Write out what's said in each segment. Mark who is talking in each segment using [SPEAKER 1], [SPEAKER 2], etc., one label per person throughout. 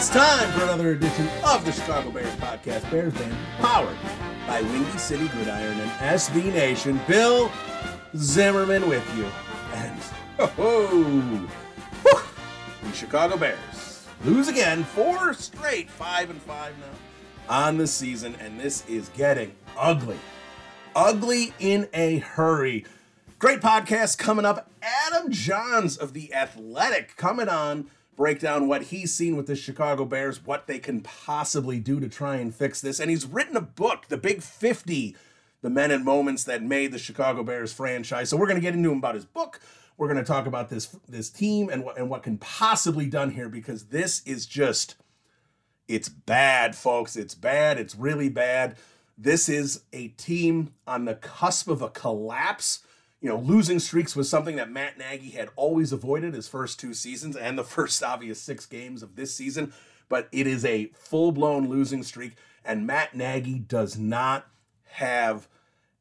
[SPEAKER 1] It's time for another edition of the Chicago Bears podcast, Bears Banter, powered by Windy City Gridiron and SB Nation. Bill Zimmerman with you. And, oh, the Chicago Bears lose again, four straight, five and five now on the season, and this is getting ugly. Ugly in a hurry. Great podcast coming up. Adam Jahns of The Athletic coming on, break down what he's seen with the Chicago Bears, what they can possibly do to try and fix this. And he's written a book, The Big 50, The Men and Moments That Made the Chicago Bears franchise. So we're going to get into him about his book. We're going to talk about this this team and what and what can possibly done here because this is just it's bad, folks. It's bad. It's really bad. This is a team on the cusp of a collapse you know, losing streaks was something that Matt Nagy had always avoided his first two seasons and the first obvious six games of this season. But it is a full blown losing streak, and Matt Nagy does not have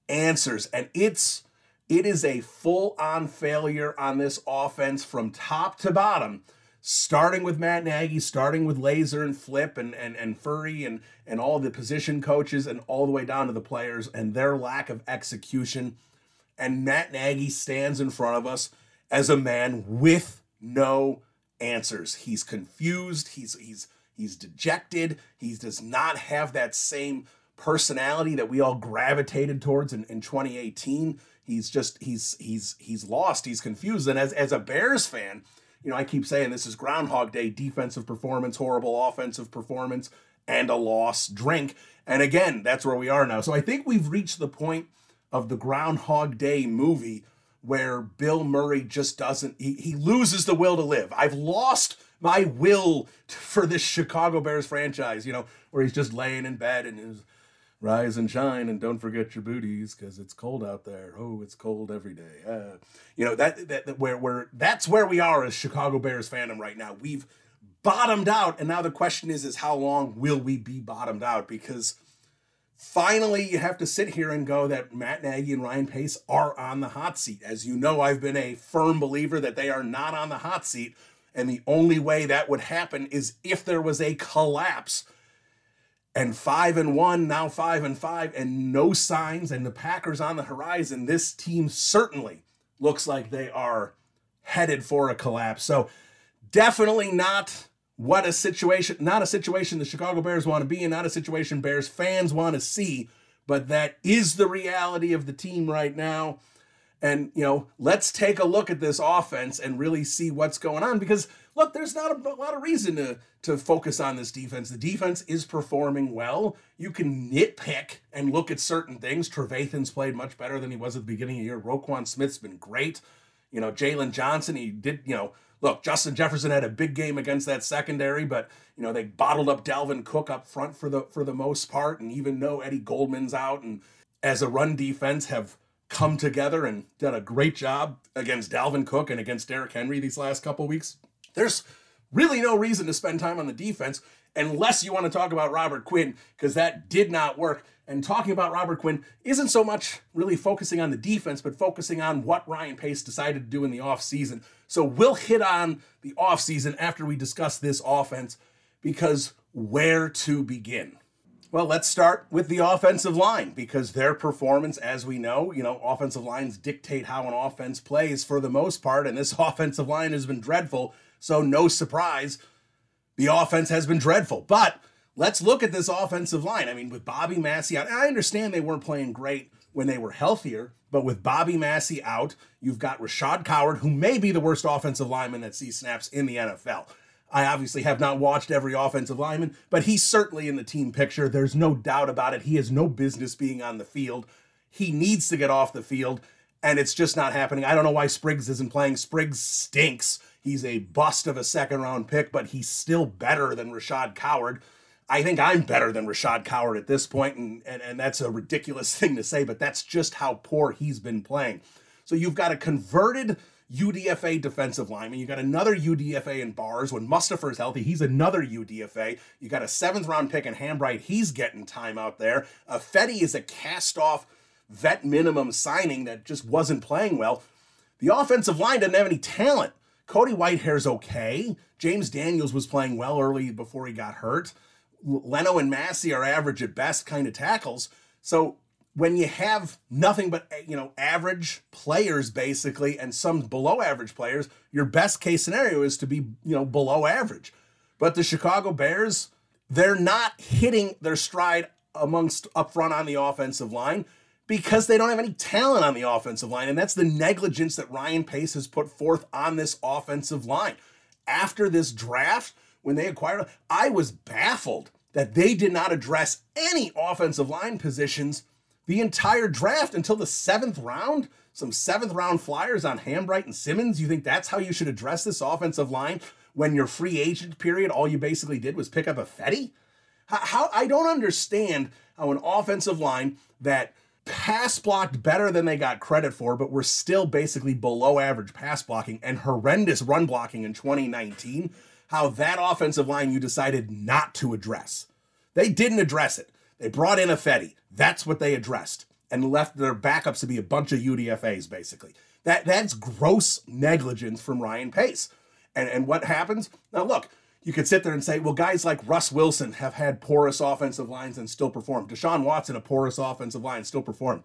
[SPEAKER 1] answers. And it's it is a full on failure on this offense from top to bottom. Starting with Matt Nagy, starting with Lazor and Flip and and and Furrey and and all the position coaches and all the way down to the players and their lack of execution and Matt Nagy stands in front of us as a man with no answers. He's confused. He's he's he's dejected. He does not have that same personality that we all gravitated towards in, in 2018. He's just he's he's he's lost. He's confused. And as as a Bears fan, you know, I keep saying this is Groundhog Day defensive performance, horrible offensive performance, and a loss drink. And again, that's where we are now. So I think we've reached the point of the Groundhog Day movie where Bill Murray just doesn't, he, he loses the will to live. I've lost my will for this Chicago Bears franchise, you know, where he's just laying in bed and his rise and shine and don't forget your booties because it's cold out there. Oh, it's cold every day. Uh, you know, that, that, that where, where that's where we are as Chicago Bears fandom right now. We've bottomed out. And now the question is, is how long will we be bottomed out? Because finally you have to sit here and go that Matt Nagy and Ryan Pace are on the hot seat. As you know, I've been a firm believer that they are not on the hot seat. And the only way that would happen is if there was a collapse. And five and one, now five and five, and no signs, and the Packers on the horizon. This team certainly looks like they are headed for a collapse. So, definitely not what a situation, not a situation the Chicago Bears want to be in, not a situation Bears fans want to see, but that is the reality of the team right now. And, you know, let's take a look at this offense and really see what's going on because, look, there's not a, lot of reason to, to focus on this defense. The defense is performing well. You can nitpick and look at certain things. Trevathan's played much better than he was at the beginning of the year. Roquan Smith's been great. You know, Jaylon Johnson, he did, you know, look, Justin Jefferson had a big game against that secondary, but you know they bottled up Dalvin Cook up front for the for the most part, and even though Eddie Goldman's out, and as a run defense have come together and done a great job against Dalvin Cook and against Derrick Henry these last couple weeks. There's really no reason to spend time on the defense unless you want to talk about Robert Quinn because that did not work. And talking about Robert Quinn isn't so much really focusing on the defense, but focusing on what Ryan Pace decided to do in the offseason. So we'll hit on the offseason after we discuss this offense because where to begin? Well, let's start with the offensive line because their performance, as we know, you know, offensive lines dictate how an offense plays for the most part, and this offensive line has been dreadful. So, no surprise, the offense has been dreadful. But let's look at this offensive line. I mean, with Bobby Massie out, I understand they weren't playing great when they were healthier, but with Bobby Massie out, you've got Rashaad Coward, who may be the worst offensive lineman that sees snaps in the NFL. I obviously have not watched every offensive lineman, but he's certainly in the team picture. There's no doubt about it. He has no business being on the field. He needs to get off the field, and it's just not happening. I don't know why Spriggs isn't playing. Spriggs stinks. He's a bust of a second round pick, but he's still better than Rashaad Coward. I think I'm better than Rashaad Coward at this point, and, and, and that's a ridiculous thing to say, but that's just how poor he's been playing. So you've got a converted UDFA defensive lineman. you've got another UDFA in bars. When Mustipher is healthy, he's another UDFA. You got a seventh round pick in Hambright. He's getting time out there. Uh, Fetty is a cast off vet minimum signing that just wasn't playing well. The offensive line doesn't have any talent. Cody Whitehair's okay. James Daniels was playing well early before he got hurt. Leno and Massie are average at best kind of tackles. So when you have nothing but you know average players basically and some below average players your best case scenario is to be you know below average. But the chicago bears they're not hitting their stride amongst up front on the offensive line because they don't have any talent on the offensive line. And that's the negligence that ryan pace has put forth on this offensive line. After this draft when they acquired i was baffled that they did not address any offensive line positions the entire draft until the seventh round. Some seventh round flyers on Hambright and Simmons. You think that's how you should address this offensive line when your free agent period, all you basically did was pick up a Fetty? How, how I don't understand how an offensive line that pass blocked better than they got credit for, but were still basically below average pass blocking and horrendous run blocking in 2019, how that offensive line you decided not to address. They didn't address it. They brought in a Fetty. That's what they addressed and left their backups to be a bunch of UDFAs, basically. That that's gross negligence from Ryan Pace. And and what happens? Now look, you could sit there and say, well, guys like Russ Wilson have had porous offensive lines and still perform. Deshaun Watson, a porous offensive line, still perform.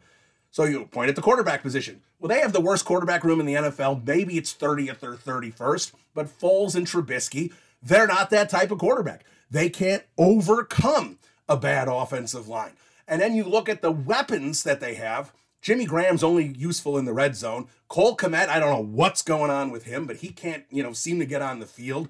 [SPEAKER 1] So you point at the quarterback position. Well, they have the worst quarterback room in the NFL. Maybe it's 30th or 31st, but Foles and Trubisky, they're not that type of quarterback. They can't overcome a bad offensive line. And then you look at the weapons that they have. Jimmy Graham's only useful in the red zone. Cole Kmet, I don't know what's going on with him, but he can't, you know, seem to get on the field.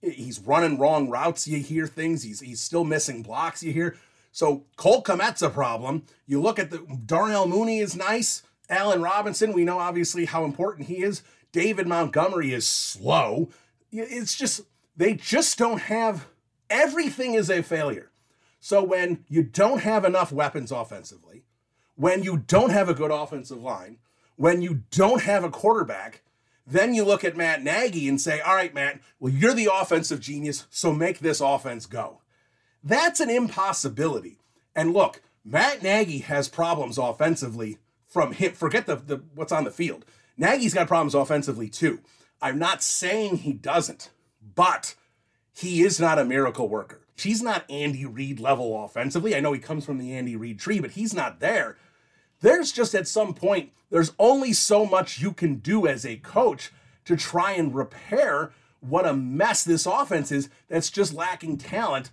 [SPEAKER 1] He's running wrong routes. You hear things. He's he's still missing blocks. You hear. So Cole Kmet's a problem. You look at the Darnell Mooney is nice. Allen Robinson, we know obviously how important he is. David Montgomery is slow. It's just they just don't have everything is a failure. So when you don't have enough weapons offensively, when you don't have a good offensive line, when you don't have a quarterback, then you look at Matt Nagy and say, all right, Matt, well, you're the offensive genius, so make this offense go. That's an impossibility. And look, Matt Nagy has problems offensively from him. Forget the, the what's on the field. Nagy's got problems offensively too. I'm not saying he doesn't, but he is not a miracle worker. He's not Andy Reid level offensively. I know he comes from the Andy Reid tree, but he's not there. There's just at some point, there's only so much you can do as a coach to try and repair what a mess this offense is that's just lacking talent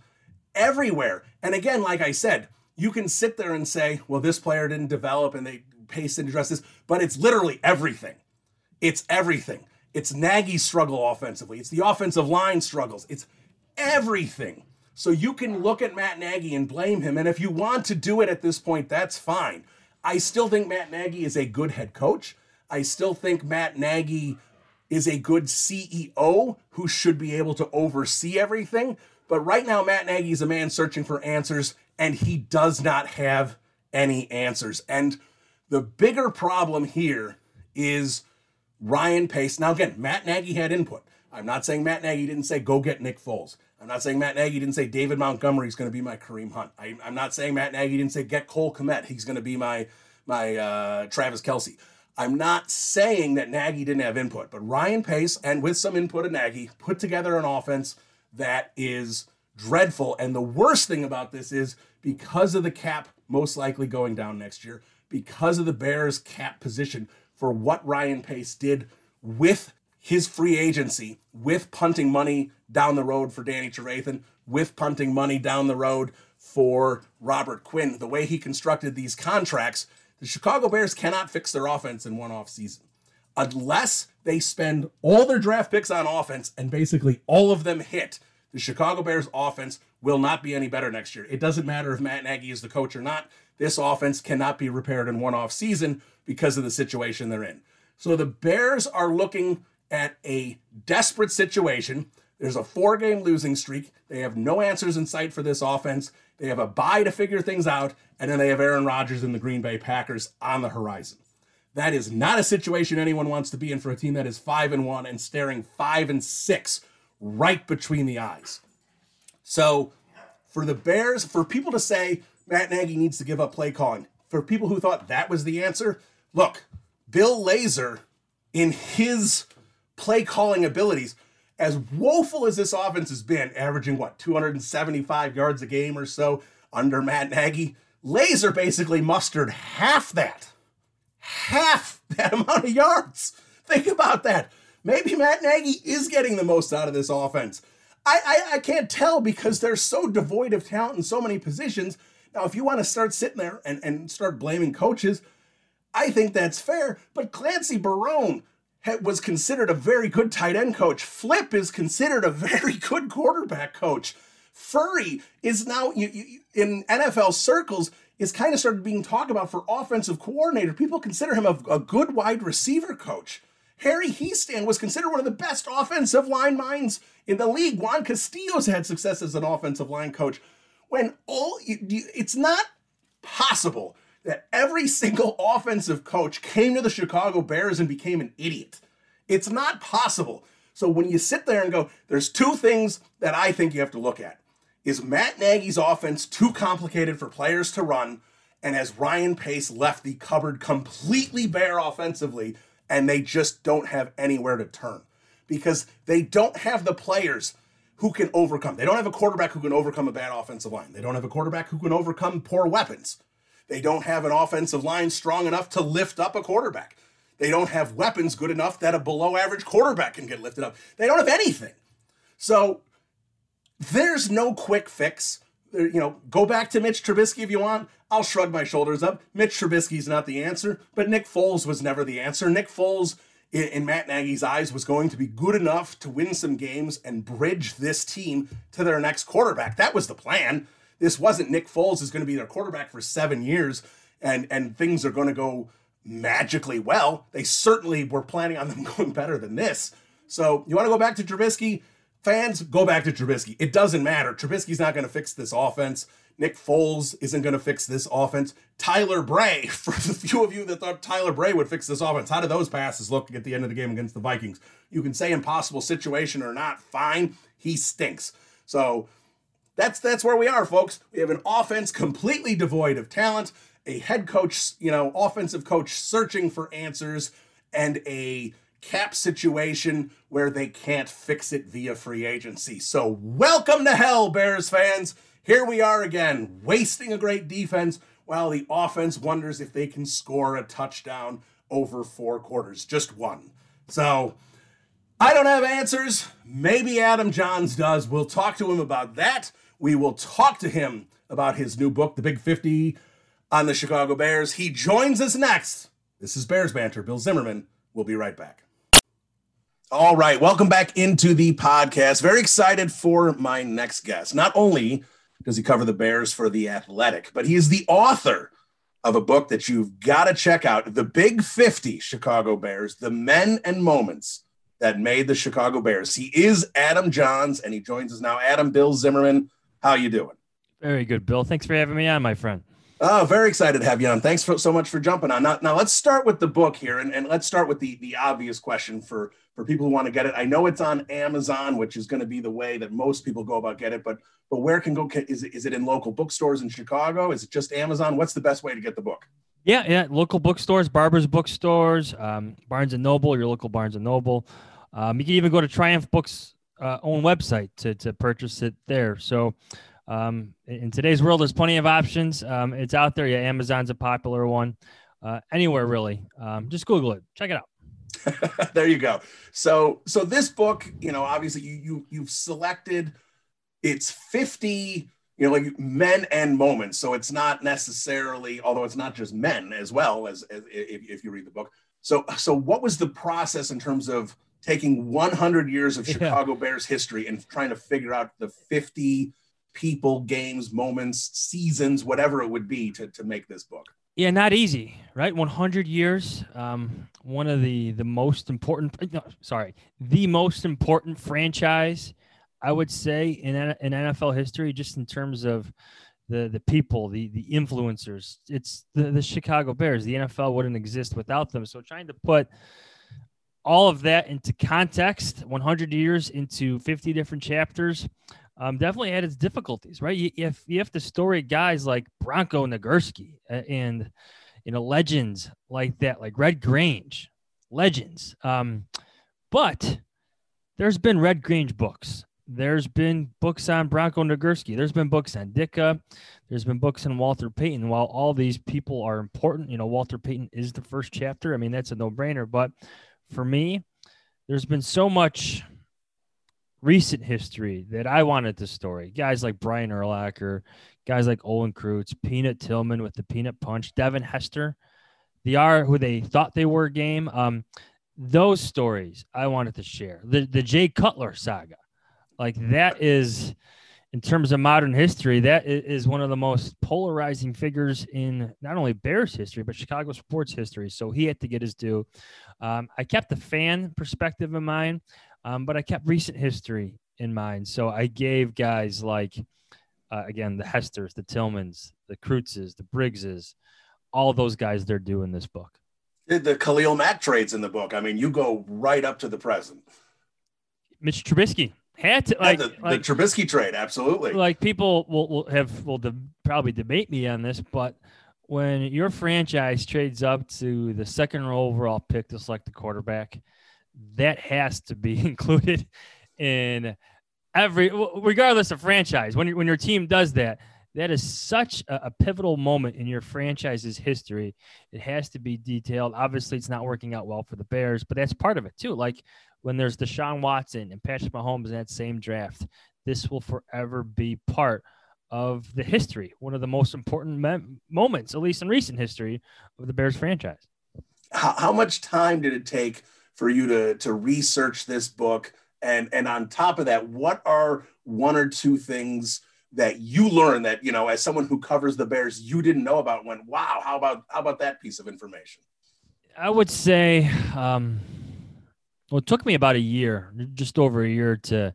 [SPEAKER 1] everywhere. And again, like I said, you can sit there and say, well, this player didn't develop and they pace and address this, but it's literally everything. It's everything. It's Nagy's struggle offensively. It's the offensive line struggles. It's everything. So you can look at Matt Nagy and blame him. And if you want to do it at this point, that's fine. I still think Matt Nagy is a good head coach. I still think Matt Nagy is a good CEO who should be able to oversee everything. But right now, Matt Nagy is a man searching for answers, and he does not have any answers. And the bigger problem here is Ryan Pace. Now, again, Matt Nagy had input. I'm not saying Matt Nagy didn't say, go get Nick Foles. I'm not saying Matt Nagy didn't say David Montgomery is going to be my Kareem Hunt. I, am not saying Matt Nagy didn't say get Cole Kmet. He's going to be my my uh, Travis Kelce. I'm not saying that Nagy didn't have input, but Ryan Pace and with some input of Nagy put together an offense that is dreadful. And the worst thing about this is because of the cap most likely going down next year, because of the Bears cap position for what Ryan Pace did with his free agency, with punting money down the road for Danny Trevathan, with punting money down the road for Robert Quinn, the way he constructed these contracts, the Chicago Bears cannot fix their offense in one off season unless they spend all their draft picks on offense and basically all of them hit. The Chicago Bears offense will not be any better next year. It doesn't matter if Matt Nagy is the coach or not. This offense cannot be repaired in one off season because of the situation they're in. So the Bears are looking at a desperate situation. There's a four game losing streak. They have no answers in sight for this offense. They have a bye to figure things out. And then they have Aaron Rodgers and the Green Bay Packers on the horizon. That is not a situation anyone wants to be in for a team that is five and one and staring five and six right between the eyes. So for the Bears, for people to say Matt Nagy needs to give up play calling, for people who thought that was the answer, look, Bill Lazor in his play calling abilities, as woeful as this offense has been, averaging what, 275 yards a game or so under Matt Nagy, Lazor basically mustered half that. Half that amount of yards. Think about that. Maybe Matt Nagy is getting the most out of this offense. I, I, I can't tell because they're so devoid of talent in so many positions. Now, if you want to start sitting there and, and start blaming coaches, I think that's fair. But Clancy Barone was considered a very good tight end coach. Flip is considered a very good quarterback coach. Furrey is now you, you, in NFL circles is kind of started being talked about for offensive coordinator. People consider him a, a good wide receiver coach. Harry Hiestand was considered one of the best offensive line minds in the league. Juan Castillo's had success as an offensive line coach. When all it's not possible that every single offensive coach came to the Chicago Bears and became an idiot. It's not possible. So when you sit there and go, there's two things that I think you have to look at. Is Matt Nagy's offense too complicated for players to run? And has Ryan Pace left the cupboard completely bare offensively and they just don't have anywhere to turn because they don't have the players who can overcome. They don't have a quarterback who can overcome a bad offensive line. They don't have a quarterback who can overcome poor weapons. They don't have an offensive line strong enough to lift up a quarterback. They don't have weapons good enough that a below average quarterback can get lifted up. They don't have anything. So there's no quick fix. You know, go back to Mitch Trubisky if you want. I'll shrug my shoulders up. Mitch Trubisky's not the answer, but Nick Foles was never the answer. Nick Foles, in, Matt Nagy's eyes, was going to be good enough to win some games and bridge this team to their next quarterback. That was the plan. This wasn't Nick Foles is going to be their quarterback for seven years and and things are going to go magically well. They certainly were planning on them going better than this. So you want to go back to Trubisky? Fans, go back to Trubisky. It doesn't matter. Trubisky's not going to fix this offense. Nick Foles isn't going to fix this offense. Tyler Bray, for the few of you that thought Tyler Bray would fix this offense, how did those passes look at the end of the game against the Vikings? You can say impossible situation or not, fine. He stinks. So that's that's where we are, folks. We have an offense completely devoid of talent, a head coach, you know, offensive coach searching for answers, and a cap situation where they can't fix it via free agency. So welcome to hell, Bears fans. Here we are again, wasting a great defense while the offense wonders if they can score a touchdown over four quarters, just one. So I don't have answers. Maybe Adam Jahns does. We'll talk to him about that. We will talk to him about his new book, The Big 50 on the Chicago Bears. He joins us next. This is Bears Banter. Bill Zimmerman. We'll be right back. All right. Welcome back into the podcast. Very excited for my next guest. Not only does he cover the Bears for The Athletic, but he is the author of a book that you've got to check out The Big 50 Chicago Bears, the men and moments that made the Chicago Bears. He is Adam Jahns and he joins us now. Adam Bill Zimmerman, how you doing?
[SPEAKER 2] Very good, Bill. Thanks for having me on, my friend.
[SPEAKER 1] Oh, very excited to have you on. Thanks for, so much for jumping on. Now, now let's start with the book here, and, and let's start with the the obvious question for for people who want to get it. I know it's on Amazon, which is going to be the way that most people go about get it, but but where can go? Is it is it in local bookstores in Chicago? Is it just Amazon? What's the best way to get the book?
[SPEAKER 2] Yeah, yeah, local bookstores, Barbers bookstores, um, Barnes and Noble, your local Barnes and Noble. Um, you can even go to Triumph Books' uh, own website to to purchase it there. So um, in today's world, there's plenty of options. Um, it's out there. Yeah, Amazon's a popular one. Uh, anywhere really. Um, just Google it. Check it out.
[SPEAKER 1] there you go. So, so this book, you know, obviously you you you've selected. It's 50 you know, like men and moments. So it's not necessarily, although it's not just men as well as, as if, if, you read the book. So, so what was the process in terms of taking 100 years of Chicago yeah. Bears history and trying to figure out the 50 people, games, moments, seasons, whatever it would be to, to make this book?
[SPEAKER 2] Yeah, not easy, right? 100 years. Um, one of the the most important, no, sorry, the most important franchise, I would say in in NFL history, just in terms of the the people, the the influencers. It's the the Chicago Bears. The NFL wouldn't exist without them. So trying to put all of that into context, 100 years into 50 different chapters um, definitely had its difficulties, right? You, if you have to story guys like Bronco Nagurski and you know legends like that, like Red Grange, legends. Um, but there's been Red Grange books. There's been books on Bronco Nagurski. There's been books on Ditka. There's been books on Walter Payton. While all these people are important, you know, Walter Payton is the first chapter. I mean, that's a no brainer. But for me, there's been so much recent history that I wanted to story. Guys like Brian Urlacher, guys like Olin Kreutz, Peanut Tillman with the Peanut Punch, Devin Hester, the R who they thought they were game. Um, those stories I wanted to share. The the Jay Cutler saga, like that is in terms of modern history, that is one of the most polarizing figures in not only Bears history, but Chicago sports history. So he had to get his due. Um, I kept the fan perspective in mind. Um, but I kept recent history in mind. So I gave guys like, uh, again, the Hesters, the Tillmans, the Kreutzes, the Briggses, all those guys they're doing this book.
[SPEAKER 1] The Khalil Mack trades in the book. I mean, you go right up to the present.
[SPEAKER 2] Mitch Trubisky had to like,
[SPEAKER 1] yeah, the,
[SPEAKER 2] like,
[SPEAKER 1] the Trubisky trade, absolutely.
[SPEAKER 2] Like people will, will have will de- probably debate me on this, but when your franchise trades up to the second overall pick to select the quarterback, that has to be included in every regardless of franchise. When, when your team does that that is such a, a, pivotal moment in your franchise's history. It has to be detailed. Obviously it's not working out well for the bears but that's part of it too. Like when there's deshaun watson and patrick mahomes in that same draft this will forever be part of the history one of the most important me- moments at least in recent history of the bears franchise.
[SPEAKER 1] How, how much time did it take for you to to research this book? And and on top of that what are one or two things that you learned that you know as someone who covers the bears you didn't know about when wow how about how about that piece of information?
[SPEAKER 2] I would say um well it took me about a year just over a year to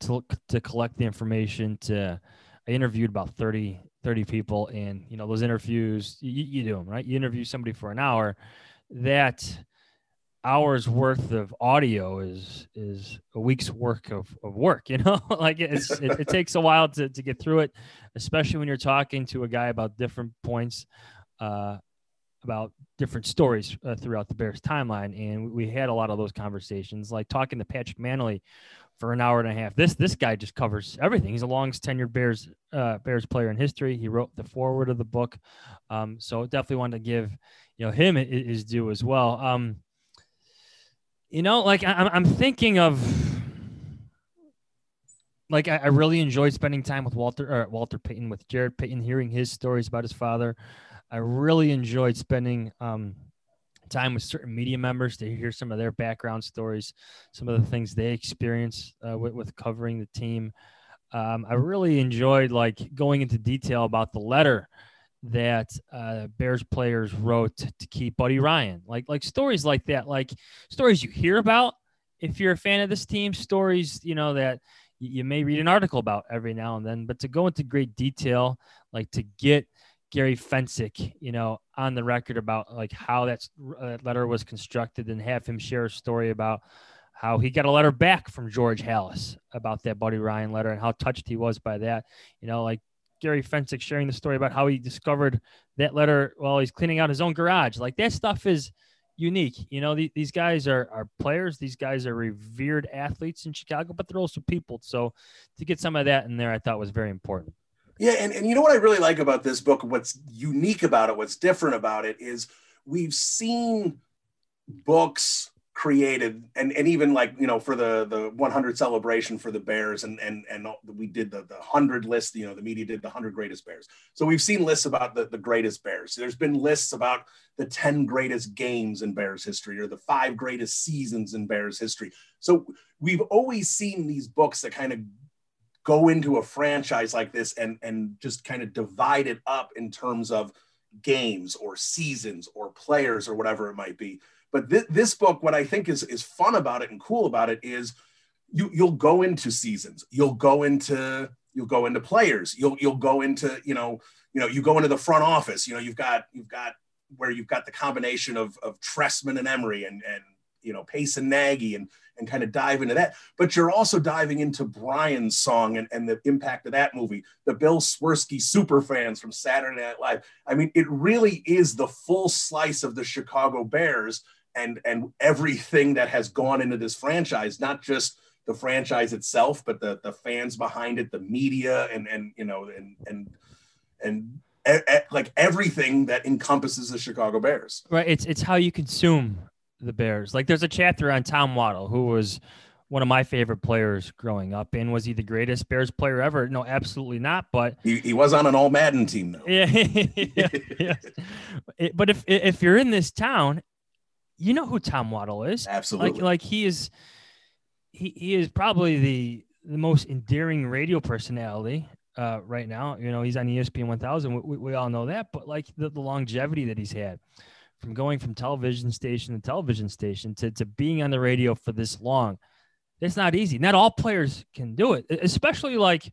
[SPEAKER 2] to to collect the information to i interviewed about 30 30 people and you know those interviews you, you do them right? You interview somebody for an hour that hours worth of audio is is a week's work of, of work you know? Like it's it, it, takes a while to, to get through it especially when you're talking to a guy about different points uh, about different stories uh, throughout the bears timeline. And we had a lot of those conversations like talking to patrick mannelly for an hour and a half. This this guy just covers everything. He's the longest tenured bears uh, bears player in history. He wrote the foreword of the book. Um, so definitely wanted to give you know him his due as well. Um, you know, like I'm, I'm thinking of like I, I, really enjoyed spending time with Walter or Walter Payton with Jared Payton, hearing his stories about his father. I really enjoyed spending um, time with certain media members to hear some of their background stories, some of the things they experience uh, with, with, covering the team. Um, I really enjoyed like going into detail about the letter that uh, Bears players wrote to keep Buddy Ryan. Like like stories like that, like stories you hear about if you're a fan of this team, stories you know that you may read an article about every now and then, but to go into great detail, like to get Gary Fencik, you know, on the record about like how that uh, letter was constructed and have him share a story about how he got a letter back from George Halas about that Buddy Ryan letter and how touched he was by that. You know, like Gary Fencik sharing the story about how he discovered that letter while he's cleaning out his own garage. Like that stuff is unique. You know, the, these guys are, are players. These guys are revered athletes in Chicago, but they're also people. So to get some of that in there, I thought was very important.
[SPEAKER 1] Yeah, and, and you know what I really like about this book, what's unique about it, what's different about it is we've seen books created and, and even like you know for the the 100 celebration for the bears and and and we did the the 100 list you know the media did the 100 greatest bears. So we've seen lists about the, the greatest bears. There's been lists about the 10 greatest games in bears history or the five greatest seasons in bears history. So we've always seen these books that kind of go into a franchise like this and and just kind of divide it up in terms of games or seasons or players or whatever it might be. But th- this book, what I think is is fun about it and cool about it is you you'll go into seasons, you'll go into you'll go into players, you'll you'll go into you know you know you go into the front office. You know you've got you've got where you've got the combination of of Trestman and Emery and and you know Pace and Nagy and and kind of dive into that. But you're also diving into Brian's song and, and the impact of that movie, the Bill Swerski super fans from Saturday Night Live. I mean, it really is the full slice of the Chicago Bears and and everything that has gone into this franchise, not just the franchise itself, but the the fans behind it, the media, and and you know, and and and like everything that encompasses the Chicago Bears.
[SPEAKER 2] Right. It's it's how you consume the Bears. Like there's a chapter on Tom Waddle, who was one of my favorite players growing up. And was he the greatest Bears player ever? No, absolutely not. But
[SPEAKER 1] he, he was on an all Madden team though.
[SPEAKER 2] Yeah. yeah, yeah. It, but if if you're in this town you know who Tom Waddle is.
[SPEAKER 1] Absolutely.
[SPEAKER 2] Like like he is he, he is probably the the most endearing radio personality uh, right now. You know, he's on ESPN 1000. We, we all know that, but like the, the longevity that he's had from going from television station to television station to, to being on the radio for this long, it's not easy. Not all players can do it, especially like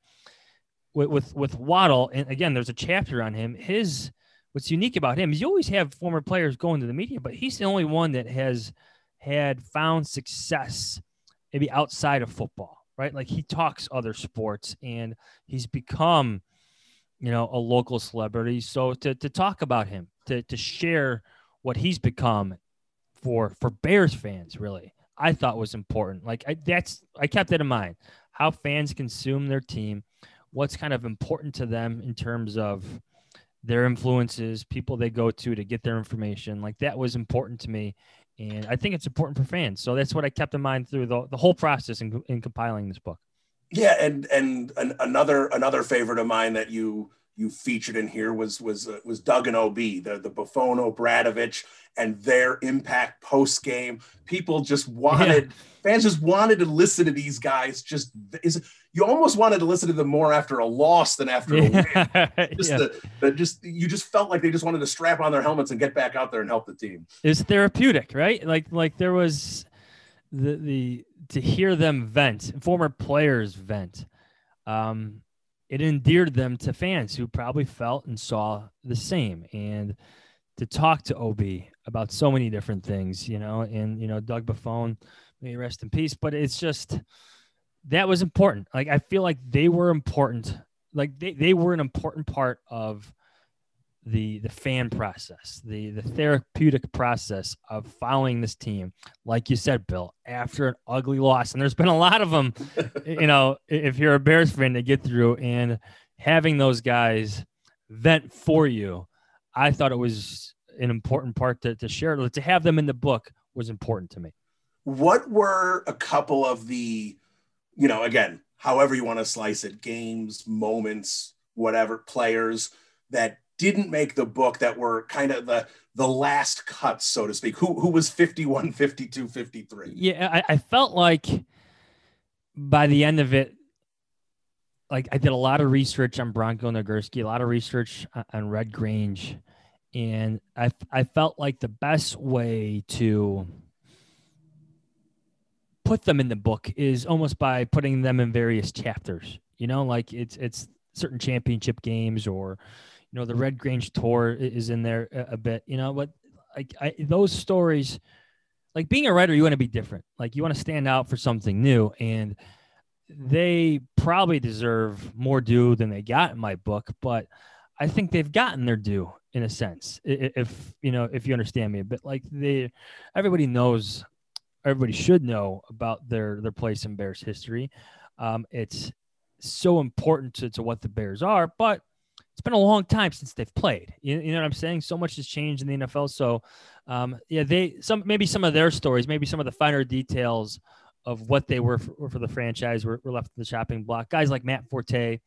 [SPEAKER 2] with, with, with Waddle. And again, there's a chapter on him. His, what's unique about him is you always have former players going to the media, but he's the only one that has had found success maybe outside of football, right? Like he talks other sports and he's become, you know, a local celebrity. So to, to talk about him, to, to share what he's become for for Bears fans, really, I thought was important. Like I, that's I kept that in mind. How fans consume their team, what's kind of important to them in terms of their influences, people they go to to get their information. Like that was important to me. And I think it's important for fans. So that's what I kept in mind through the, the whole process in, in compiling this book.
[SPEAKER 1] Yeah. And, and an, another, another favorite of mine that you, you featured in here was, was, uh, was Doug and OB, the, the Buffone O'Bradovich and their impact post game. People just wanted, yeah. fans just wanted to listen to these guys. Just is you almost wanted to listen to them more after a loss than after a win. Just, yeah. the, the, just you just felt like they just wanted to strap on their helmets and get back out there and help the team.
[SPEAKER 2] It's therapeutic, right? Like like there was the the to hear them vent, former players vent. Um, it endeared them to fans who probably felt and saw the same. And to talk to OB about so many different things, you know, and you know, Doug Buffone, may rest in peace. But it's just that was important. Like I feel like they were important. Like they, they were an important part of the the fan process, the the therapeutic process of following this team. Like you said, Bill, after an ugly loss, and there's been a lot of them. you know, if you're a Bears fan, to get through and having those guys vent for you, I thought it was an important part to, to share. To have them in the book was important to me.
[SPEAKER 1] What were a couple of the you know, again, however you want to slice it, games, moments, whatever, players that didn't make the book that were kind of the the last cuts, so to speak. Who who was 51, 52, 53?
[SPEAKER 2] Yeah, I, I felt like by the end of it, like I did a lot of research on Bronco Nagurski, a lot of research on Red Grange, and I I felt like the best way to put them in the book is almost by putting them in various chapters. You know, like it's it's certain championship games or You know, the Red Grange tour is in there a, a bit. You know, but like I, those stories, like being a writer, you want to be different. Like you want to stand out for something new, and they probably deserve more due than they got in my book. But I think they've gotten their due in a sense. If you know, if you understand me a bit, like they, everybody knows, everybody should know about their their place in Bears history. Um, it's so important to, to what the Bears are, but it's been a long time since they've played. You, you know what I'm saying? So much has changed in the NFL. So, um, yeah, they some maybe some of their stories, maybe some of the finer details of what they were for, for the franchise were, were, left in the chopping block. Guys like Matt Forte,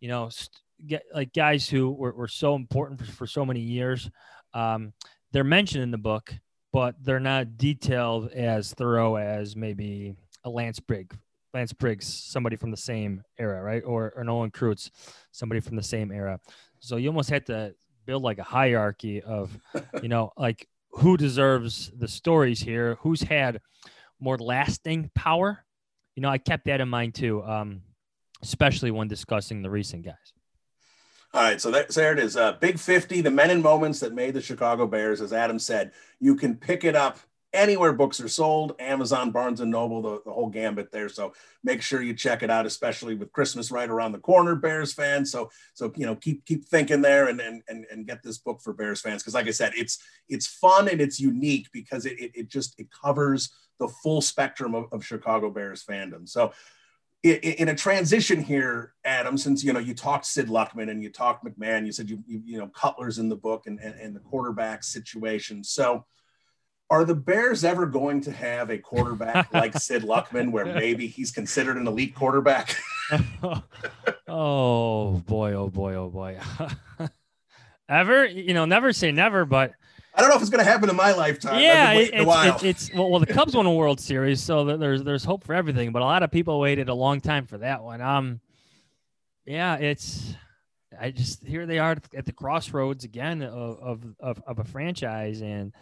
[SPEAKER 2] you know, st- get like guys who were, were so important for, for so many years. Um, they're mentioned in the book, but they're not detailed as thorough as maybe a Lance Briggs, Lance Briggs, somebody from the same era, right? Or, or Olin Kreutz, somebody from the same era. So you almost had to build like a hierarchy of, you know, like who deserves the stories here, who's had more lasting power. You know, I kept that in mind too, um, especially when discussing the recent guys.
[SPEAKER 1] All right, so, that, so there it is. Uh, Big 50, the men and moments that made the Chicago Bears. As Adam said, you can pick it up anywhere books are sold amazon barnes and noble the, the whole gambit there. So make sure you check it out especially with christmas right around the corner bears fans. So so you know keep keep thinking there and and and, and get this book for bears fans. Because like i said it's it's fun and it's unique because it, it, it just it covers the full spectrum of, of chicago bears fandom. So in a transition here, Adam, since you know you talked Sid Luckman and you talked McMahon, you said you you, you know Cutler's in the book and, and, and the quarterback situation. So are the Bears ever going to have a quarterback like Sid Luckman, where maybe he's considered an elite quarterback?
[SPEAKER 2] oh boy, oh boy, oh boy. ever, you know, never say never, but
[SPEAKER 1] I don't know if it's going to happen in my lifetime.
[SPEAKER 2] Yeah, it's, it's, it's, well, well, the Cubs won a World Series, so there's there's hope for everything. But a lot of people waited a long time for that one. Um, yeah, it's I just here they are at the crossroads again of of of, of a franchise and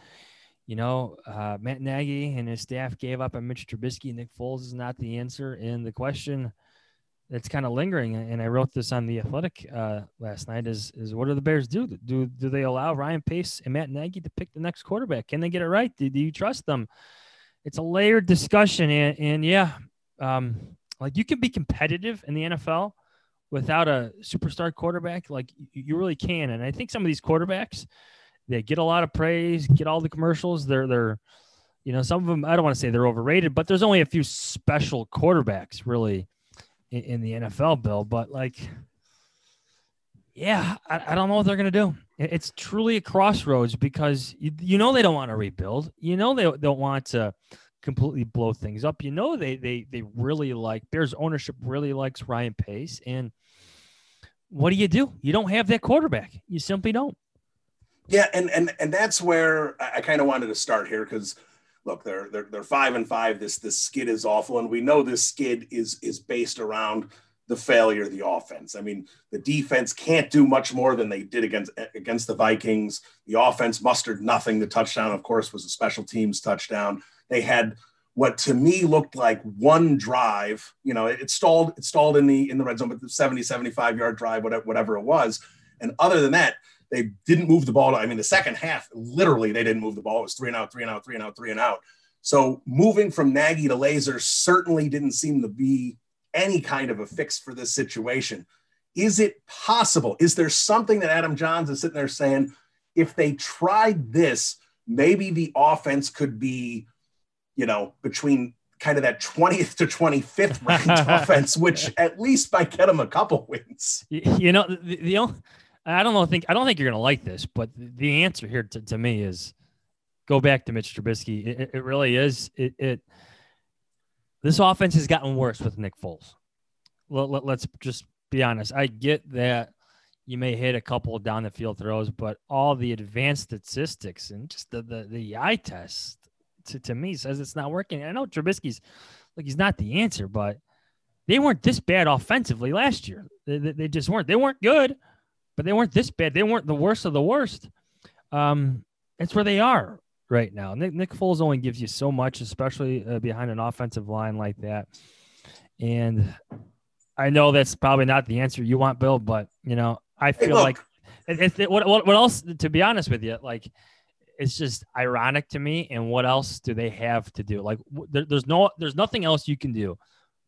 [SPEAKER 2] you know, uh, Matt Nagy and his staff gave up on Mitch Trubisky. Nick Foles is not the answer. And the question that's kind of lingering, and I wrote this on the Athletic uh, last night, is is what do the Bears do? Do do they allow Ryan Pace and Matt Nagy to pick the next quarterback? Can they get it right? Do, do you trust them? It's a layered discussion, and, and yeah, um, like you can be competitive in the NFL without a superstar quarterback. Like you really can, and I think some of these quarterbacks they get a lot of praise, get all the commercials. They're they're you know some of them I don't want to say they're overrated, but there's only a few special quarterbacks really in, in the NFL. Bill, but like, yeah, I, I don't know what they're gonna do. It's truly a crossroads because you, you know they don't want to rebuild. You know they don't want to completely blow things up. You know they they they really like Bears ownership really likes Ryan Pace and what do you do? You don't have that quarterback. You simply don't.
[SPEAKER 1] Yeah, and and and that's where I, kind of wanted to start here because look, they're they're they're five and five. This this skid is awful, and we know this skid is is based around the failure of the offense. I mean, the defense can't do much more than they did against against the Vikings. The offense mustered nothing. The touchdown, of course, was a special teams touchdown. They had what to me looked like one drive. You know, it stalled it stalled in the in the red zone, but the 70, 75 yard drive, whatever, whatever it was. And other than that, they didn't move the ball. I mean, the second half, literally, they didn't move the ball. It was three and out, three and out, three and out, three and out. So moving from Nagy to Lazor certainly didn't seem to be any kind of a fix for this situation. Is it possible? Is there something that Adam Jahns is sitting there saying, if they tried this, maybe the offense could be, you know, between kind of that 20th to 25th ranked offense, which at least might get them a couple wins.
[SPEAKER 2] You know, the, the only I don't know. Think I don't think you're going to like this, but the answer here to, to me is go back to Mitch Trubisky. It, it really is. It, it, this offense has gotten worse with Nick Foles. Let, let, let's just be honest. I get that you may hit a couple down the field throws, but all the advanced statistics and just the the, the eye test to, to me says it's not working. I know Trubisky's like he's not the answer, but they weren't this bad offensively last year. They, they, they just weren't. They weren't good but they weren't this bad. They weren't the worst of the worst. Um, it's where they are right now. Nick, Nick Foles only gives you so much, especially uh, behind an offensive line like that. And I know that's probably not the answer you want, Bill, but you know, I feel hey, like it, it, what, what what else? To be honest with you, like it's just ironic to me. And what else do they have to do? Like there, there's no there's nothing else you can do,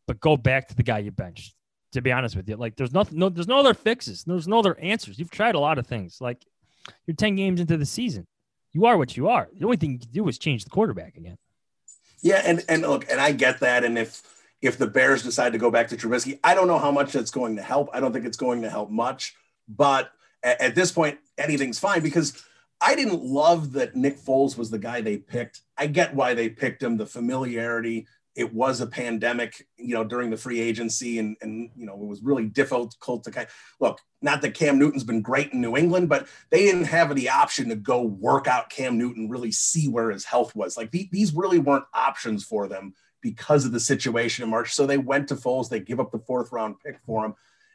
[SPEAKER 2] but go back to the guy you benched. To be honest with you, like there's nothing, no, there's no other fixes. There's no other answers. You've tried a lot of things. Like you're ten games into the season. You are what you are. The only thing you can do is change the quarterback again.
[SPEAKER 1] Yeah, and and look, and I get that. And if if the Bears decide to go back to Trubisky, I don't know how much that's going to help. I don't think it's going to help much. But at, at this point, anything's fine because I didn't love that Nick Foles was the guy they picked. I get why they picked him, the familiarity. It was a pandemic, you know, during the free agency, and and you know it was really difficult to kind. Look, not that Cam Newton's been great in New England, but they didn't have the option to go work out Cam Newton, really see where his health was. Like these really weren't options for them because of the situation in March. So they went to Foles. They give up the fourth round pick for him.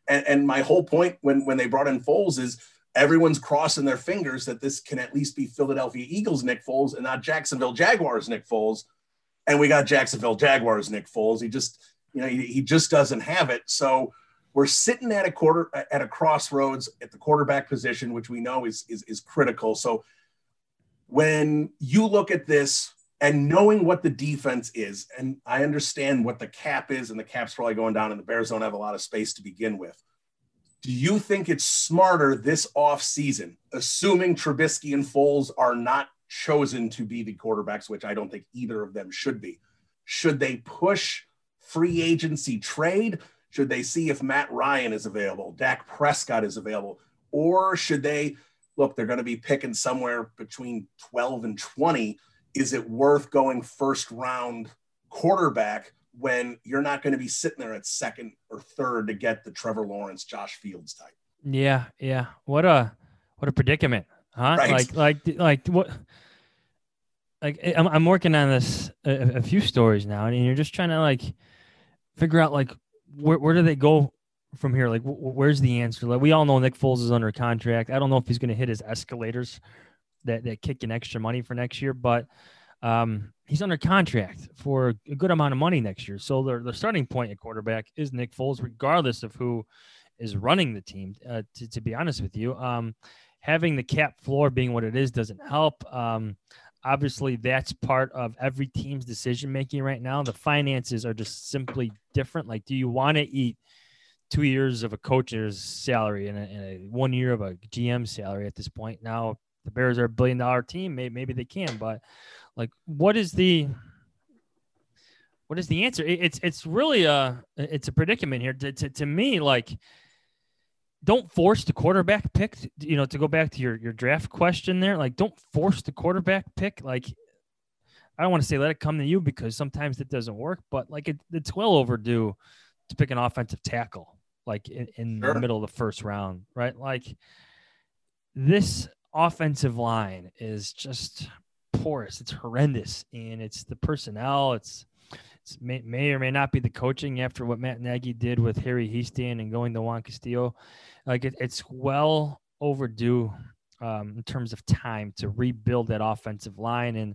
[SPEAKER 1] And, and my whole point when when they brought in Foles is everyone's crossing their fingers that this can at least be Philadelphia Eagles Nick Foles and not Jacksonville Jaguars Nick Foles. And we got Jacksonville Jaguars Nick Foles. He just, you know, he, he just doesn't have it. So we're sitting at a quarter at a crossroads at the quarterback position, which we know is is, is critical. So when you look at this and knowing what the defense is, and I understand what the cap is, and the cap's probably going down, and the Bears don't have a lot of space to begin with do you think it's smarter this offseason, assuming Trubisky and Foles are not chosen to be the quarterbacks, which I don't think either of them should be? Should they push free agency trade? Should they see if Matt Ryan is available, Dak Prescott is available? Or should they look, they're going to be picking somewhere between 12 and 20. Is it worth going first round quarterback when you're not going to be sitting there at second or third to get the Trevor Lawrence, Justin Fields type.
[SPEAKER 2] Yeah, yeah. What a what a predicament, huh? Right. Like like like what? Like I'm I'm working on this a, a few stories now, and you're just trying to like figure out like where where do they go from here? Like where's the answer? Like we all know Nick Foles is under contract. I don't know if he's going to hit his escalators that that kick in extra money for next year, but um, he's under contract for a good amount of money next year. So the, the starting point at quarterback is Nick Foles, regardless of who is running the team. Uh, to, to be honest with you, um, having the cap floor being what it is doesn't help. Um, obviously, that's part of every team's decision making right now. The finances are just simply different. Like, do you want to eat? two years of a coach's salary and a, and a, one year of a GM salary at this point. Now the Bears are a billion dollar team. Maybe, maybe they can, but like, what is the what is the answer? It's it's really a it's a predicament here. To, to, to me, like, don't force the quarterback pick. You know, to go back to your your draft question there, like, don't force the quarterback pick. Like, I don't want to say let it come to you because sometimes it doesn't work, but like it, it's well overdue to pick an offensive tackle like in, in sure. the middle of the first round, right? Like this offensive line is just porous. It's horrendous, and it's the personnel. It's, it's may, may, or may not be the coaching after what Matt Nagy did with Harry Hiestand and going to Juan Castillo. Like it, it's well overdue um, in terms of time to rebuild that offensive line, and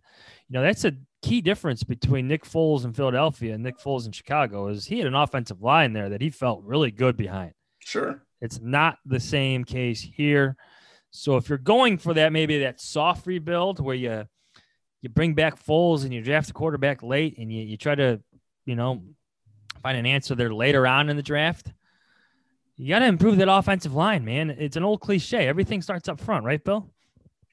[SPEAKER 2] you know that's a key difference between Nick Foles in Philadelphia and Nick Foles in Chicago. Is he had an offensive line there that he felt really good behind.
[SPEAKER 1] Sure,
[SPEAKER 2] it's not the same case here. So if you're going for that, maybe that soft rebuild where you you bring back Foles and you draft a quarterback late and you, you try to, you know, find an answer there later on in the draft. You got to improve that offensive line, man. It's an old cliche. Everything starts up front, right, Bill?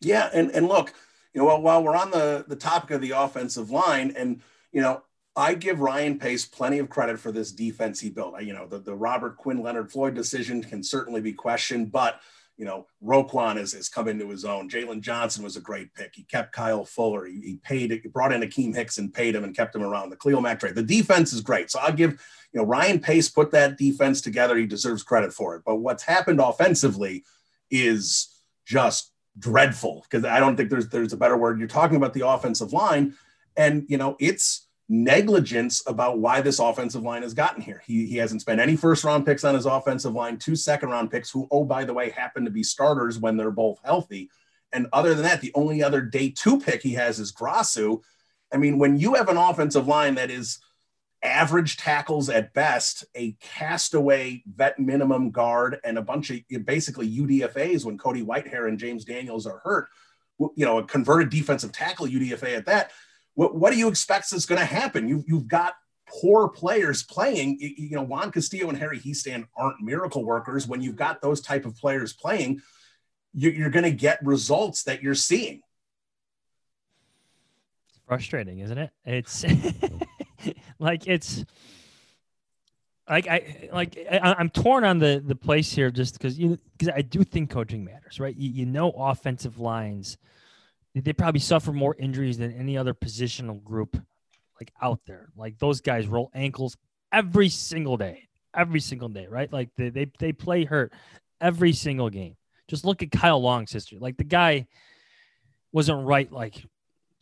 [SPEAKER 1] Yeah, and and look, you know, while, while we're on the the topic of the offensive line, and you know, I give Ryan Pace plenty of credit for this defense he built. You know, the the Robert Quinn Leonard Floyd decision can certainly be questioned, but you know, Roquan has, has come into his own. Jaylon Johnson was a great pick. He kept Kyle Fuller. He, he paid, he brought in Akiem Hicks and paid him and kept him around. The Khalil Mack trade. The defense is great. So I'll give, you know, Ryan Pace put that defense together. He deserves credit for it. But what's happened offensively is just dreadful because I don't think there's there's a better word. You're talking about the offensive line, and you know, it's negligence about why this offensive line has gotten here. He, he hasn't spent any first round picks on his offensive line, two second round picks, who, oh, by the way, happen to be starters when they're both healthy. And other than that, the only other day two pick he has is Grasu. I mean, when you have an offensive line that is average tackles at best, a castaway vet minimum guard, and a bunch of basically UDFAs when Cody Whitehair and James Daniels are hurt. You know, a converted defensive tackle UDFA at that. What, what do you expect is going to happen? You've, you've got poor players playing. You know, Juan Castillo and Harry Hiestand aren't miracle workers. When you've got those type of players playing, you're going to get results that you're seeing.
[SPEAKER 2] It's frustrating, isn't it? It's like it's like I like I, am torn on the the place here just because you because I do think coaching matters, right? You, you know, offensive lines they probably suffer more injuries than any other positional group like out there. Like those guys roll ankles every single day, every single day, right? Like they they, they play hurt every single game. Just look at Kyle Long's history. Like the guy wasn't right like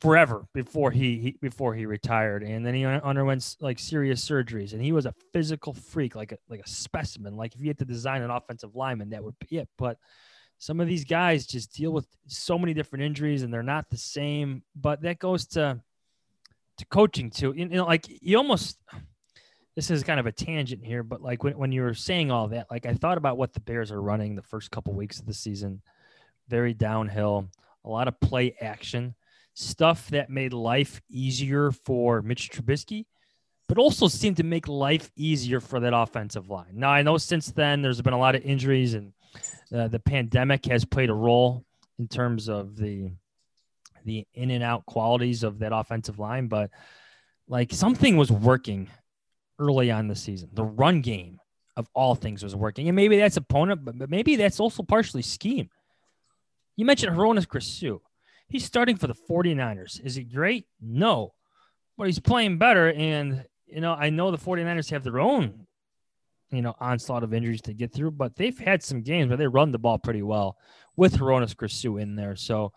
[SPEAKER 2] forever before he, he, before he retired and then he underwent like serious surgeries and he was a physical freak like a like a specimen like if you had to design an offensive lineman that would be it but some of these guys just deal with so many different injuries and they're not the same but that goes to to coaching too you know like you almost this is kind of a tangent here but like when, when you were saying all that like i thought about what the bears are running the first couple weeks of the season very downhill a lot of play action stuff that made life easier for Mitch Trubisky, but also seemed to make life easier for that offensive line. Now, I know since then there's been a lot of injuries and uh, the pandemic has played a role in terms of the the in and out qualities of that offensive line, but like something was working early on the season. The run game of all things was working. And maybe that's opponent, but maybe that's also partially scheme. You mentioned Hroniss Grasu. He's starting for the 49ers. Is he great? No. But he's playing better. And, you know, I know the 49ers have their own, you know, onslaught of injuries to get through, but they've had some games where they run the ball pretty well with Hroniss Grasu in there. So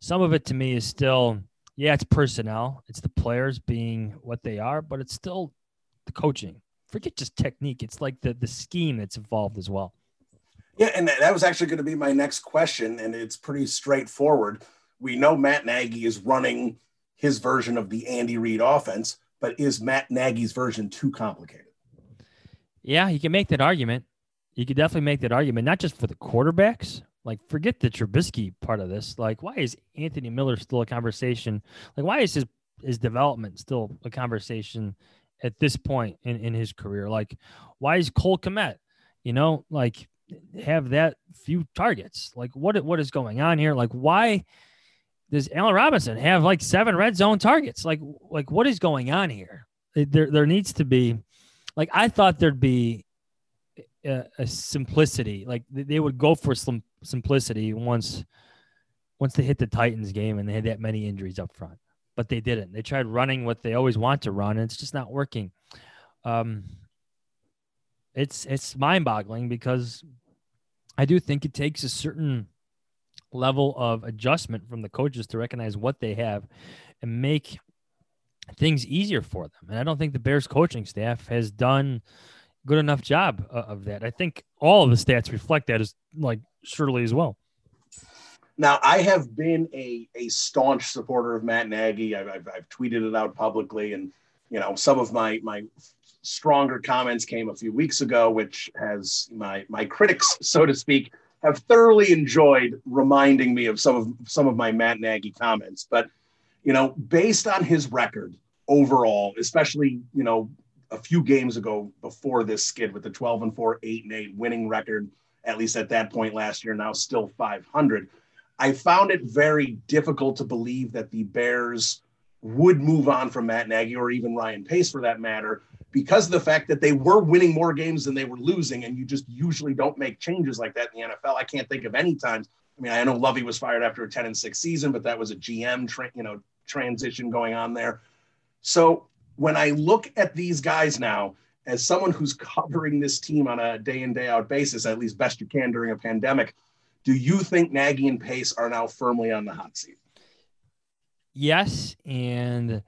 [SPEAKER 2] some of it to me is still, yeah, it's personnel. It's the players being what they are, but it's still the coaching. Forget just technique. It's like the the scheme that's involved as well.
[SPEAKER 1] Yeah, and that was actually going to be my next question, and it's pretty straightforward we know Matt Nagy is running his version of the Andy Reid offense, but is Matt Nagy's version too complicated?
[SPEAKER 2] Yeah, you can make that argument. You could definitely make that argument, not just for the quarterbacks. Like, forget the Trubisky part of this. Like, why is Anthony Miller still a conversation? Like, why is his his development still a conversation at this point in, in his career? Like, why is Cole Kmet, you know, like have that few targets? Like, what what is going on here? Like, why does Allen Robinson have like seven red zone targets? Like, like what is going on here? There, there needs to be, like, I thought there'd be a, a simplicity. Like they would go for some simplicity once, once they hit the Titans game and they had that many injuries up front, but they didn't. They tried running what they always want to run, and it's just not working. Um, it's it's mind boggling because I do think it takes a certain level of adjustment from the coaches to recognize what they have and make things easier for them. And I don't think the Bears coaching staff has done good enough job uh, of that. I think all of the stats reflect that as like surely as well.
[SPEAKER 1] Now, I have been a, a staunch supporter of Matt Nagy. I've, I've, I've tweeted it out publicly, and you know some of my my stronger comments came a few weeks ago, which has my my critics, so to speak, have thoroughly enjoyed reminding me of some of some of my Matt Nagy comments. But you know, based on his record overall, especially you know a few games ago before this skid with the 12 and 4, 8 and 8 winning record, at least at that point last year, now still 500. I found it very difficult to believe that the Bears would move on from Matt Nagy or even Ryan Pace for that matter because of the fact that they were winning more games than they were losing, and you just usually don't make changes like that in the NFL. I can't think of any times. I mean, I know Lovie was fired after a 10 and 6 season, but that was a GM tra- you know transition going on there. So when I look at these guys now, as someone who's covering this team on a day in day out basis, at least best you can during a pandemic, do you think Nagy and Pace are now firmly on the hot seat?
[SPEAKER 2] Yes, and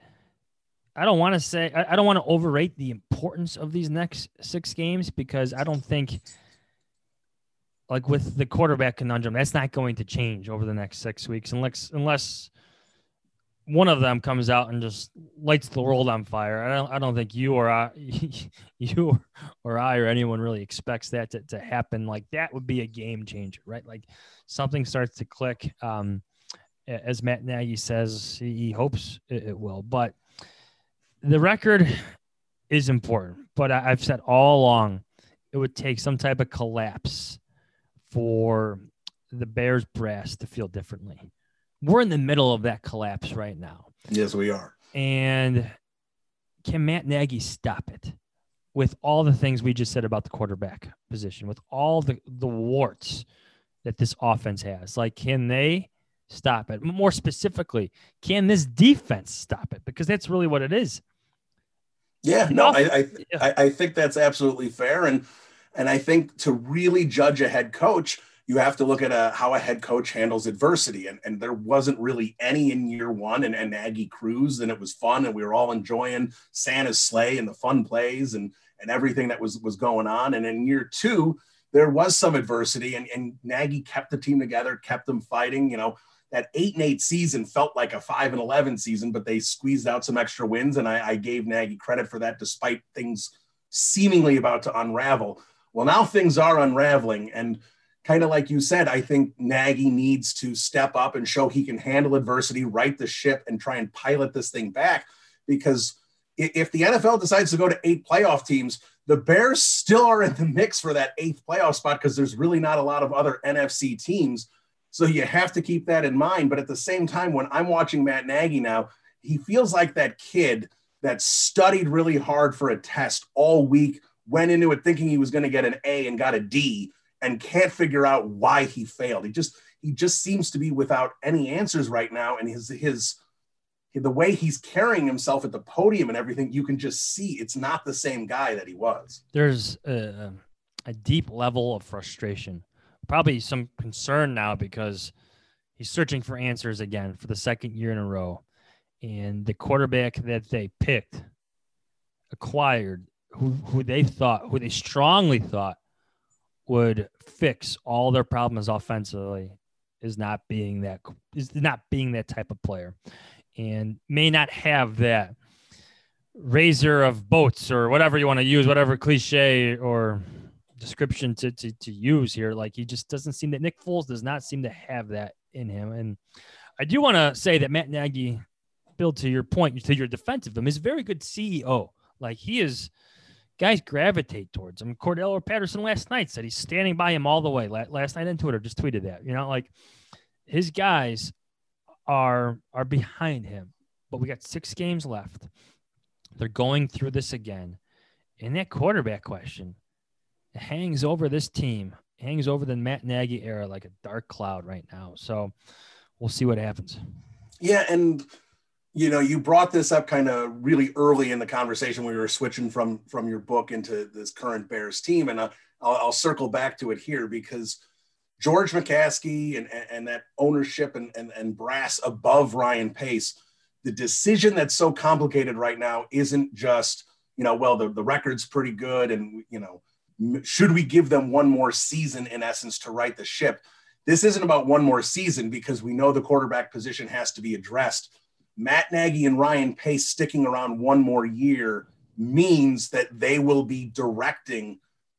[SPEAKER 2] I don't want to say I, I don't want to overrate the importance of these next six games because I don't think like with the quarterback conundrum, that's not going to change over the next six weeks unless unless one of them comes out and just lights the world on fire. I don't, I don't think you or I, you or I or anyone really expects that to, to happen. Like that would be a game changer, right? Like something starts to click. Um, as Matt Nagy says, he hopes it, it will. But the record is important. But I've said all along, it would take some type of collapse for the Bears brass to feel differently we're in the middle of that collapse right now.
[SPEAKER 1] Yes, we are.
[SPEAKER 2] And can Matt Nagy stop it with all the things we just said about the quarterback position, with all the, the warts that this offense has? Like, can they stop it? More specifically, can this defense stop it? Because that's really what it is.
[SPEAKER 1] Yeah, no, I I, I I think that's absolutely fair. And and I think to really judge a head coach – you have to look at a, uh, how a head coach handles adversity. And, and there wasn't really any in year one. And, and Nagy Cruz. and it was fun. And we were all enjoying Santa's sleigh and the fun plays and, and everything that was, was going on. And in year two, there was some adversity and, and Nagy kept the team together, kept them fighting. You know, that eight and eight season felt like a five and 11 season, but they squeezed out some extra wins. And I, I gave Nagy credit for that, despite things seemingly about to unravel. Well, now things are unraveling. And kind of like you said, I think Nagy needs to step up and show he can handle adversity, right the ship, and try and pilot this thing back. Because if the NFL decides to go to eight playoff teams, the Bears still are in the mix for that eighth playoff spot because there's really not a lot of other NFC teams. So you have to keep that in mind. But at the same time, when I'm watching Matt Nagy now, he feels like that kid that studied really hard for a test all week, went into it thinking he was going to get an A and got a D and can't figure out why he failed. He just he just seems to be without any answers right now, and his his the way he's carrying himself at the podium and everything, you can just see it's not the same guy that he was.
[SPEAKER 2] There's a, a deep level of frustration, probably some concern now because he's searching for answers again for the second year in a row. And the quarterback that they picked, acquired, who, who they thought, who they strongly thought would fix all their problems offensively is not being that is not being that type of player and may not have that razor of boats or whatever you want to use whatever cliche or description to, to, to use here. Like he just doesn't seem that nick foles does not seem to have that in him. And i do want to say that matt nagy build to your point to your defensive him is very good ceo like he is guys gravitate towards him. Cordarrelle Patterson last night said he's standing by him all the way. Last night on Twitter, just tweeted that. You know, like his guys are are behind him. But we got six games left. They're going through this again. And that quarterback question hangs over this team, hangs over the Matt Nagy era like a dark cloud right now. So we'll see what happens.
[SPEAKER 1] Yeah, and you know you brought this up kind of really early in the conversation when we were switching from from your book into this current bears team and I'll, I'll, circle back to it here because george mccaskey and, and that ownership and, and, and brass above ryan pace the decision that's so complicated right now isn't just you know well the, the record's pretty good and you know should we give them one more season in essence to right the ship? This isn't about one more season because we know the quarterback position has to be addressed Matt Nagy and Ryan Pace sticking around one more year means that they will be directing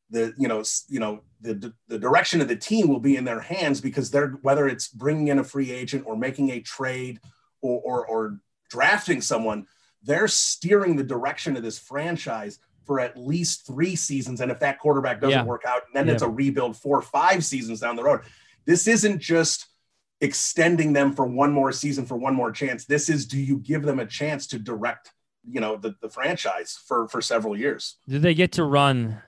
[SPEAKER 1] the you know you know the the direction of the team will be in their hands because they're whether it's bringing in a free agent or making a trade or or, or drafting someone they're steering the direction of this franchise for at least three seasons and if that quarterback doesn't yeah. work out then yeah. it's a rebuild four or five seasons down the road this isn't just extending them for one more season for one more chance. This is do you give them a chance to direct, you know, the, the franchise for for several years?
[SPEAKER 2] Do they get to run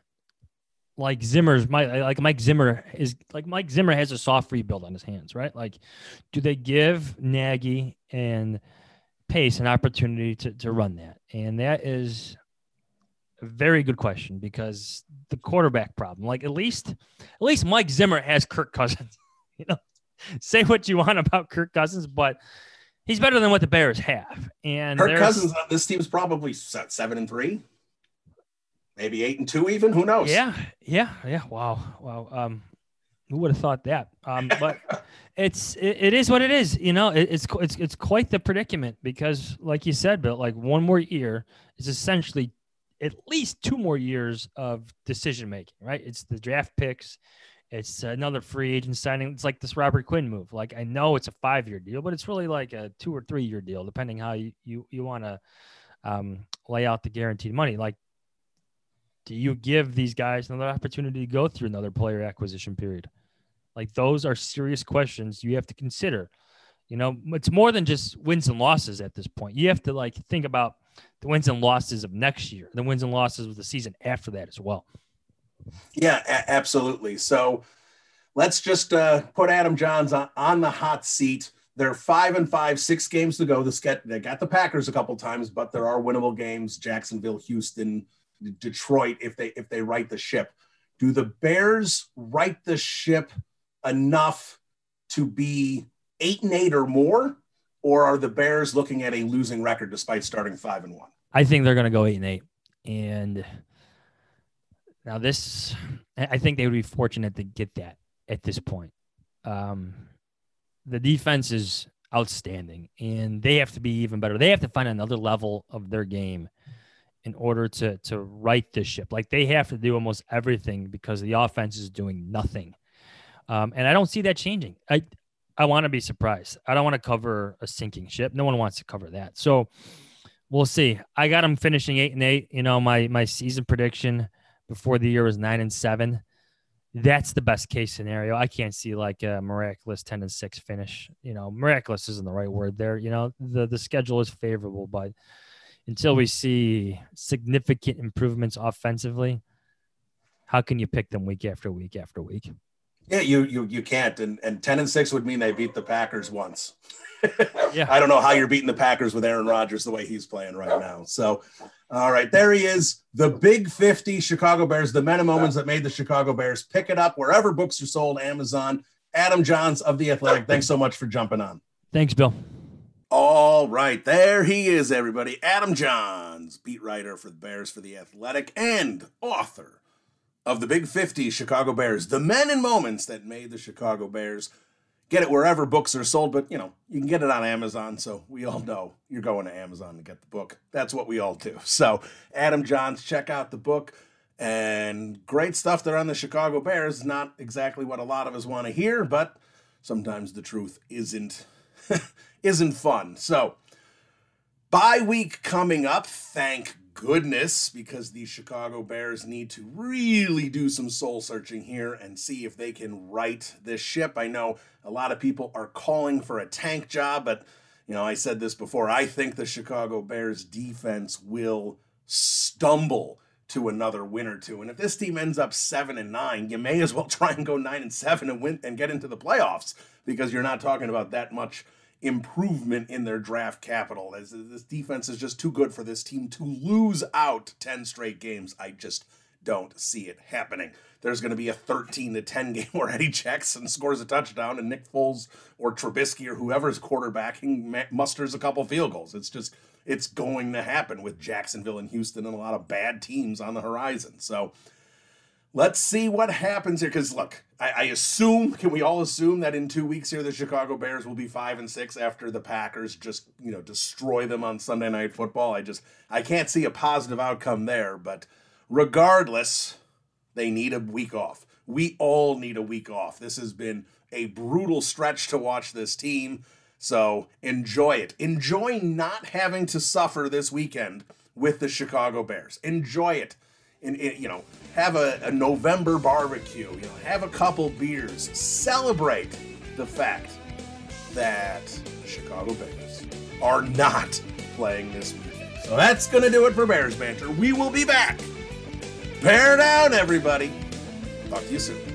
[SPEAKER 2] like Zimmer's like Mike Zimmer is like Mike Zimmer has a soft rebuild on his hands, right? Like, do they give Nagy and Pace an opportunity to, to run that? And that is a very good question because the quarterback problem, like at least at least Mike Zimmer has Kirk Cousins. You know, say what you want about Kirk Cousins, but he's better than what the Bears have. And
[SPEAKER 1] Kirk Cousins, on this team's probably seven and three, maybe eight and two, even. Who knows?
[SPEAKER 2] Yeah, yeah, yeah. Wow, wow. Um, Who would have thought that? Um, but it's it, it is what it is. You know, it, it's it's it's quite the predicament because, like you said, Bill, like one more year is essentially at least two more years of decision making. Right? It's the draft picks. It's another free agent signing. It's like this Robert Quinn move. Like I know it's a five year deal, but it's really like a two or three year deal, depending how you you, you want to um, lay out the guaranteed money. Like, do you give these guys another opportunity to go through another player acquisition period? Like those are serious questions you have to consider. You know, it's more than just wins and losses at this point. You have to like think about the wins and losses of next year, the wins and losses of the season after that as well.
[SPEAKER 1] Yeah, a- absolutely. So let's just uh, put Adam Jahns on, on the hot seat. They're five and five, six games to go. The they got the Packers a couple times, but there are winnable games: Jacksonville, Houston, Detroit. If they if they right the ship, do the Bears right the ship enough to be eight and eight or more, or are the Bears looking at a losing record despite starting five and one?
[SPEAKER 2] I think they're going to go eight and eight, and now this, I think they would be fortunate to get that at this point. Um, the defense is outstanding, and they have to be even better. They have to find another level of their game in order to to right this ship. Like they have to do almost everything because the offense is doing nothing, um, and I don't see that changing. I I want to be surprised. I don't want to cover a sinking ship. No one wants to cover that. So we'll see. I got them finishing eight and eight. You know my my season prediction before the year was nine and seven that's the best case scenario. I can't see like a miraculous 10 and 6 finish. You know, miraculous isn't the right word there. You know, the, the schedule is favorable, but until we see significant improvements offensively, how can you pick them week after week after week?
[SPEAKER 1] Yeah, you you you can't. And and 10 and 6 would mean they beat the Packers once. yeah. I don't know how you're beating the Packers with Aaron Rodgers the way he's playing right now. So all right, there he is, the Big 50 Chicago Bears, the men and moments that made the Chicago Bears. Pick it up wherever books are sold, Amazon. Adam Jahns of The Athletic, thanks so much for jumping on.
[SPEAKER 2] Thanks, Bill.
[SPEAKER 1] All right, there he is, everybody. Adam Jahns, beat writer for the Bears for The Athletic and author of the Big 50 Chicago Bears, the men and moments that made the Chicago Bears get it wherever books are sold, but you know, you can get it on Amazon. So we all know you're going to Amazon to get the book. That's what we all do. So, Adam Jahns, check out the book and great stuff there on the Chicago Bears. Not exactly what a lot of us want to hear, but sometimes the truth isn't isn't fun. So, bye week coming up. Thank goodness because the Chicago Bears need to really do some soul searching here and see if they can right this ship. I know a lot of people are calling for a tank job, but you know, I said this before. I think the Chicago Bears defense will stumble to another win or two. And if this team ends up 7 and 9, you may as well try and go 9 and 7 and win and get into the playoffs because you're not talking about that much improvement in their draft capital. As this defense is just too good for this team to lose out 10 straight games. I just don't see it happening. There's going to be a 13 to 10 game where Eddie Jackson scores a touchdown and Nick Foles or Trubisky or whoever's quarterbacking musters a couple field goals. It's just it's going to happen with Jacksonville and Houston and a lot of bad teams on the horizon. So let's see what happens here. Because look, I, I, assume, can we all assume that in two weeks here the Chicago Bears will be five and six after the Packers just you know destroy them on Sunday Night Football? I just I can't see a positive outcome there. But regardless, they need a week off. We all need a week off. This has been a brutal stretch to watch this team. So enjoy it. Enjoy not having to suffer this weekend with the Chicago Bears. Enjoy it in, you know, have a, a November barbecue, you know, have a couple beers, celebrate the fact that the Chicago Bears are not playing this weekend. So that's to do it for Bears Banter. We will be back. Bear down, everybody. Talk to you soon.